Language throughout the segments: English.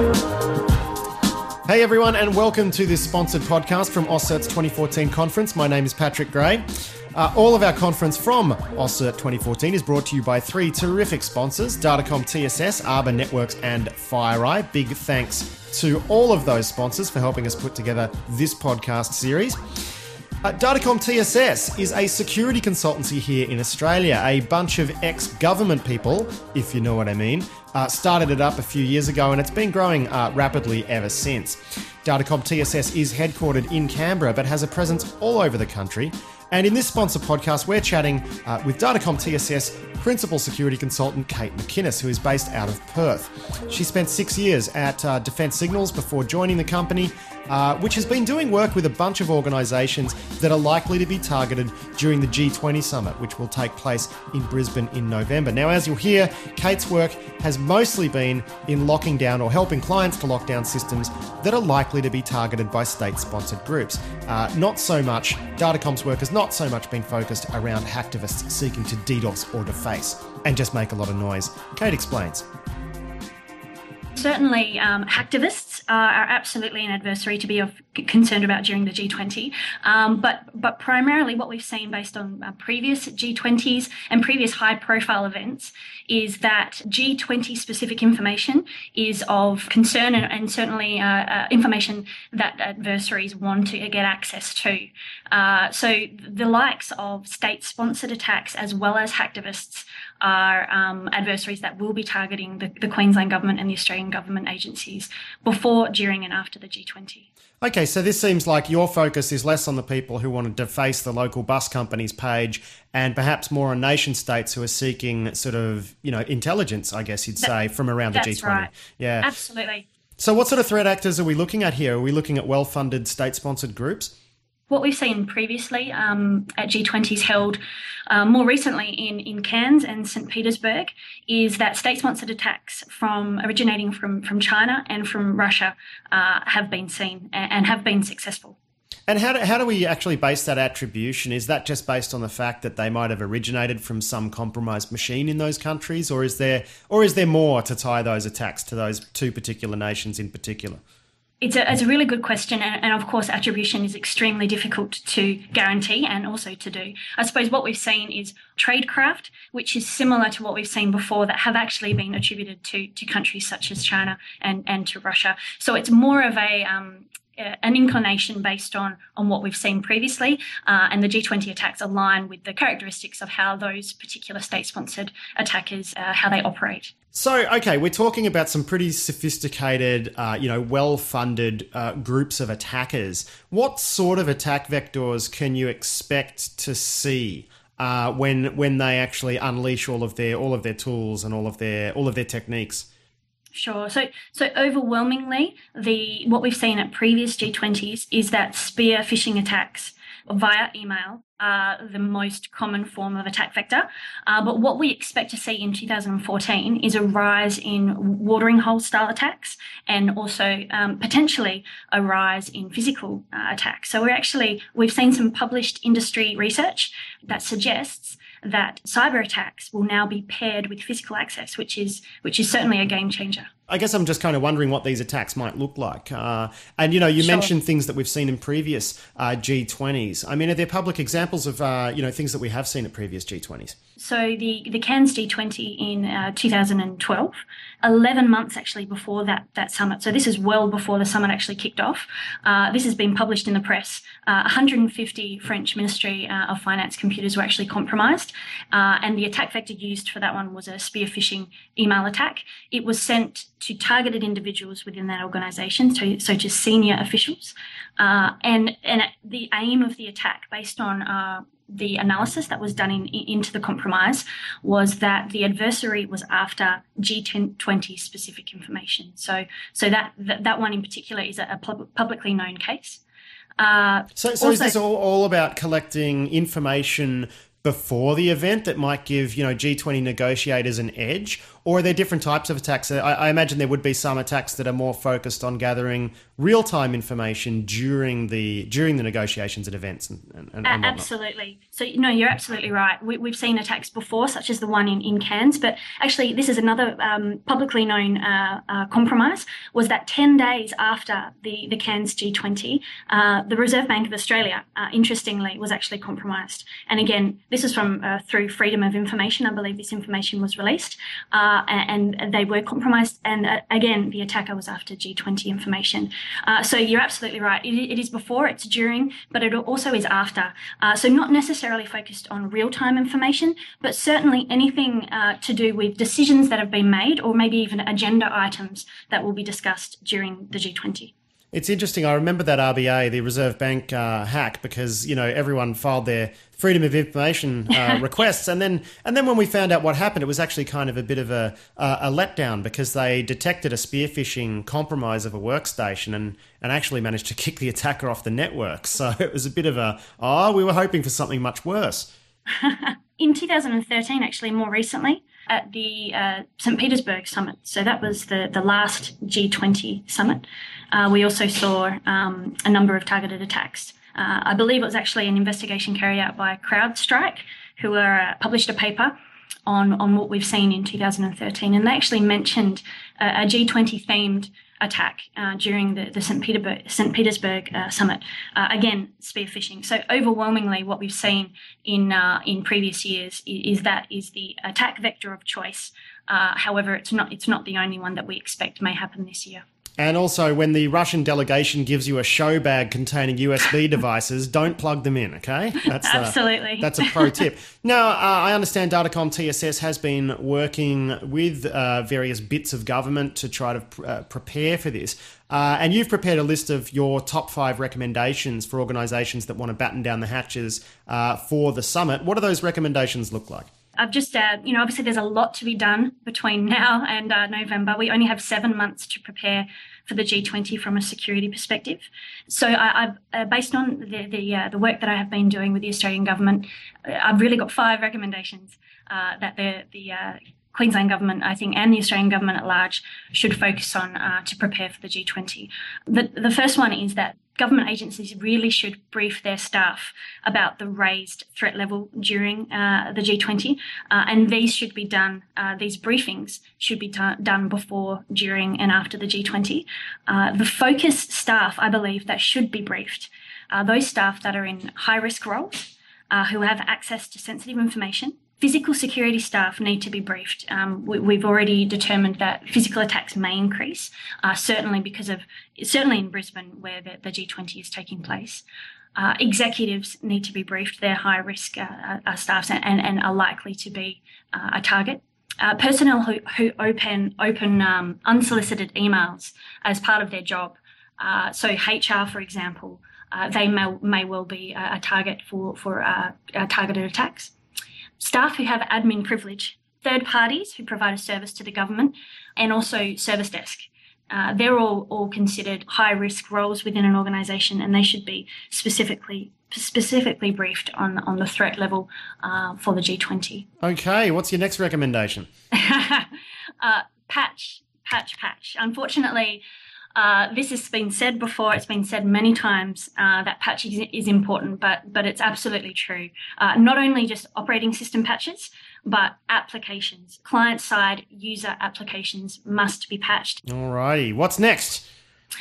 Hey everyone, and welcome to this sponsored podcast from AusCERT's 2014 conference. My name is Patrick Gray. Uh, all of our conference from AusCERT 2014 is brought to you by three terrific sponsors Datacom TSS, Arbor Networks, and FireEye. Big thanks to all of those sponsors for helping us put together this podcast series. Uh, Datacom TSS is a security consultancy here in Australia. A bunch of ex government people, if you know what I mean, uh, started it up a few years ago and it's been growing uh, rapidly ever since. Datacom TSS is headquartered in Canberra but has a presence all over the country. And in this sponsor podcast, we're chatting uh, with Datacom TSS principal security consultant Kate McInnes, who is based out of Perth. She spent six years at uh, Defence Signals before joining the company, uh, which has been doing work with a bunch of organisations that are likely to be targeted during the G20 summit, which will take place in Brisbane in November. Now, as you'll hear, Kate's work has mostly been in locking down or helping clients to lock down systems that are likely to be targeted by state sponsored groups. Uh, not so much, Datacom's work has not so much been focused around hacktivists seeking to DDoS or deface and just make a lot of noise. Kate explains. Certainly, um, hacktivists are, absolutely an adversary to be of, concerned about during the G20. Um, but but primarily, what we've seen based on uh, previous G20s and previous high-profile events is that G20 specific information is of concern and, and certainly uh, uh, information that adversaries want to get access to. Uh, so the likes of state-sponsored attacks as well as hacktivists are um, adversaries that will be targeting the, the Queensland government and the Australian government agencies before, during, and after the G20. Okay, so this seems like your focus is less on the people who want to deface the local bus company's page and perhaps more on nation states who are seeking sort of, you know, intelligence, I guess you'd say, that, from around the G20. Right. Yeah. Absolutely. So what sort of threat actors are we looking at here? Are we looking at well-funded state-sponsored groups? What we've seen previously um, at G20s held uh, more recently in, in Cannes and St. Petersburg is that state sponsored attacks from originating from, from China and from Russia uh, have been seen and have been successful. And how do, how do we actually base that attribution? Is that just based on the fact that they might have originated from some compromised machine in those countries, or is there or is there more to tie those attacks to those two particular nations in particular? It's a, it's a really good question, and, and, of course, attribution is extremely difficult to guarantee and also to do. I suppose what we've seen is tradecraft, which is similar to what we've seen before, that have actually been attributed to to countries such as China and and to Russia. So it's more of a um, an inclination based on on what we've seen previously, uh, and the G20 attacks align with the characteristics of how those particular state-sponsored attackers uh, how they operate. So, okay, we're talking about some pretty sophisticated, uh, you know, well funded uh, groups of attackers. What sort of attack vectors can you expect to see? Uh, when when they actually unleash all of their all of their tools and all of their all of their techniques. Sure. So so overwhelmingly, the what we've seen at previous G20s is that spear phishing attacks via email are the most common form of attack vector. Uh, but what we expect to see in 2014 is a rise in watering hole style attacks and also um, potentially a rise in physical uh, attacks. So we're actually, we've seen some published industry research that suggests that cyber attacks will now be paired with physical access, which is which is certainly a game changer. I guess I'm just kind of wondering what these attacks might look like. Uh, and you know, you sure. mentioned things that we've seen in previous uh, G20s. I mean, are there public examples of uh, you know things that we have seen at previous G20s? So the the Cannes G20 in uh, 2012, 11 months actually before that that summit. So this is well before the summit actually kicked off. Uh, this has been published in the press. 150 uh, French Ministry of Finance computers were actually compromised, and the attack vector used for that one was a spear phishing email attack. It was sent to targeted individuals within that organisation, so, so to senior officials. Uh, and, and the aim of the attack, based on uh, the analysis that was done in, into the compromise, was that the adversary was after G20 specific information. So, so that, that, that one in particular is a, a publicly known case. Uh, so, so also, is this all, all about collecting information before the event that might give you know G20 negotiators an edge, or are there different types of attacks? I, I, imagine there would be some attacks that are more focused on gathering real time information during the during the negotiations and events and, and, and absolutely. So no, you're absolutely right. We, have seen attacks before, such as the one in, in Cannes, but actually this is another um, publicly known uh, uh, compromise. Was that ten days after the the Cannes G20, uh, the Reserve Bank of Australia, uh, interestingly, was actually compromised. And again, this is from uh, through Freedom of Information. I believe this information was released. Uh, and they were compromised. And uh, again, the attacker was after G20 information. Uh, so you're absolutely right. It, it is before, it's during, but it also is after. Uh, so not necessarily focused on real time information, but certainly anything uh, to do with decisions that have been made or maybe even agenda items that will be discussed during the G20. It's interesting. I remember that RBA, the Reserve Bank uh, hack, because you know everyone filed their freedom of information uh, requests, and then and then when we found out what happened, it was actually kind of a bit of a a letdown because they detected a spear phishing compromise of a workstation and and actually managed to kick the attacker off the network. So it was a bit of a oh, we were hoping for something much worse. In 2013, actually, more recently, at the uh, St. Petersburg summit. So that was the, the last G20 summit. Uh, we also saw um, a number of targeted attacks. Uh, I believe it was actually an investigation carried out by CrowdStrike, who uh, published a paper on, on what we've seen in 2013. And they actually mentioned a G20 themed attack uh, during the, the St. Petersburg, St. Petersburg uh, summit. Uh, again, spear phishing. So overwhelmingly, what we've seen in uh, in previous years is, is, that is the attack vector of choice. Uh, however, it's not it's not the only one that we expect may happen this year. And also, when the Russian delegation gives you a show bag containing USB devices, don't plug them in, okay? That's Absolutely. A, that's a pro tip. now, uh, I understand Datacom TSS has been working with uh, various bits of government to try to pr- uh, prepare for this. Uh, and you've prepared a list of your top five recommendations for organisations that want to batten down the hatches uh, for the summit. What do those recommendations look like? I've just, uh, you know, obviously there's a lot to be done between now and uh, November. We only have seven months to prepare for the G20 from a security perspective. So I, have uh, based on the the, uh, the, work that I have been doing with the Australian government, uh, I've really got five recommendations uh, that the the Queensland government, I think, and the Australian government at large should focus on to prepare for the G20. The the first one is that government agencies really should brief their staff about the raised threat level during uh, the G20, uh, and these should be done. Uh, these briefings should be t- done before, during, and after the G20. Uh, the focus staff, I believe, that should be briefed. Are those staff that are in high risk roles, uh, who have access to sensitive information, Physical security staff need to be briefed. Um, we, have already determined that physical attacks may increase, uh, certainly because of, certainly in Brisbane where the, the G20 is taking place. Uh, executives need to be briefed. They're high risk uh, uh staffs and, and, and, are likely to be uh, a target. Uh, personnel who, who open open um, unsolicited emails as part of their job. so HR, for example, they may, may well be a, a target for for targeted attacks staff who have admin privilege, third parties who provide a service to the government, and also service desk. Uh, they're all, all considered high risk roles within an organisation, and they should be specifically specifically briefed on on the threat level uh, for the G20. Okay, what's your next recommendation? uh, patch, patch, patch. Unfortunately, uh, this has been said before. It's been said many times uh, that patching is, important, but but it's absolutely true. Uh, not only just operating system patches, but applications, client side user applications must be patched. Alrighty, what's next?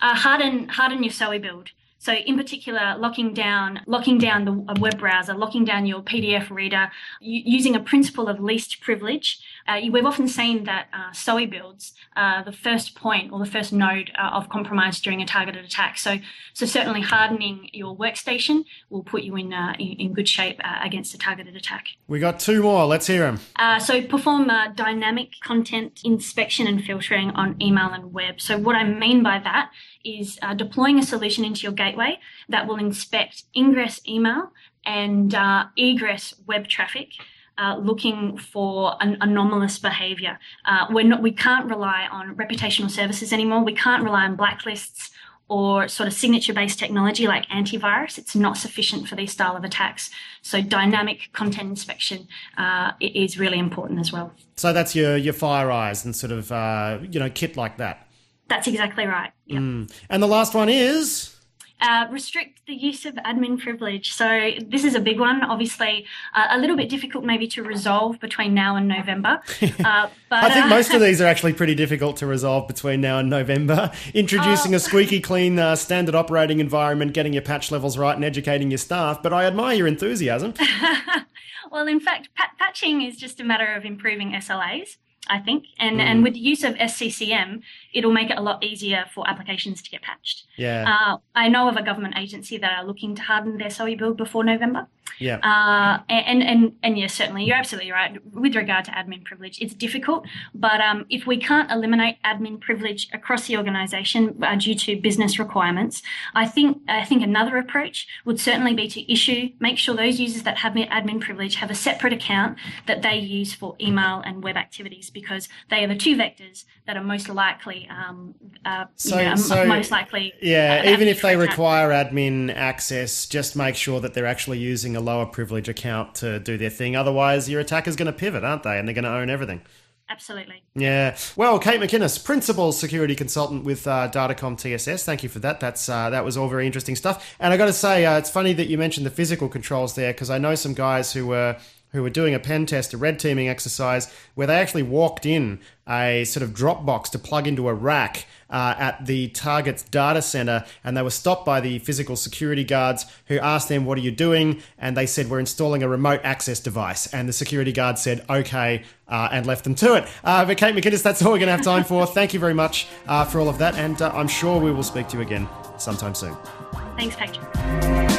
Uh, harden harden your SOE build. So in particular, locking down, locking down the web browser, locking down your PDF reader, using a principle of least privilege. Uh, we've often seen that uh, SOE builds uh, the first point or the first node uh, of compromise during a targeted attack. So, so certainly hardening your workstation will put you in uh, in, in, good shape uh, against a targeted attack. We got two more. Let's hear them. so perform dynamic content inspection and filtering on email and web. So what I mean by that is deploying a solution into your gateway that will inspect ingress email and uh, egress web traffic. Uh, looking for an anomalous behaviour. Uh, we're not, we can't rely on reputational services anymore. We can't rely on blacklists or sort of signature based technology like antivirus, it's not sufficient for these style of attacks. So dynamic content inspection uh, is really important as well. So that's your your FireEyes and sort of uh, you know kit like that. That's exactly right. Yep. Mm. And the last one is. Uh, restrict the use of admin privilege. So this is a big one. Obviously, uh, a little bit difficult maybe to resolve between now and November. Uh, but, I think most of these are actually pretty difficult to resolve between now and November. Introducing a oh. squeaky clean uh, standard operating environment, getting your patch levels right, and educating your staff. But I admire your enthusiasm. well, in fact, patching is just a matter of improving SLAs. I think. And mm. and with the use of SCCM, it'll make it a lot easier for applications to get patched. Yeah. Uh, I know of a government agency that are looking to harden their SOE build before November. Yeah. Uh, and, and, and yes, certainly, you're absolutely right. With regard to admin privilege, it's difficult. But um, if we can't eliminate admin privilege across the organisation uh, due to business requirements, I think I think another approach would certainly be to issue, make sure those users that have admin privilege have a separate account that they use for email and web activities because they are the two vectors that are most likely, um, uh, so, you know, so, most likely. Yeah, uh, even if they require admin access, just make sure that they're actually using a lower privilege account to do their thing. Otherwise, your attacker's going to pivot, aren't they? And they're going to own everything. Absolutely. Yeah. Well, Kate McInnes, principal security consultant with uh, Datacom TSS. Thank you for that. That's uh, that was all very interesting stuff. And I got to say, uh, it's funny that you mentioned the physical controls there because I know some guys who were who were doing a pen test, a red teaming exercise, where they actually walked in a sort of Dropbox to plug into a rack uh, at the target's data center, and they were stopped by the physical security guards who asked them, What are you doing? And they said, We're installing a remote access device. And the security guard said, Okay, uh, and left them to it. Uh, but Kate McInnes, that's all we're going to have time for. Thank you very much uh, for all of that, and uh, I'm sure we will speak to you again sometime soon. Thanks, Patrick.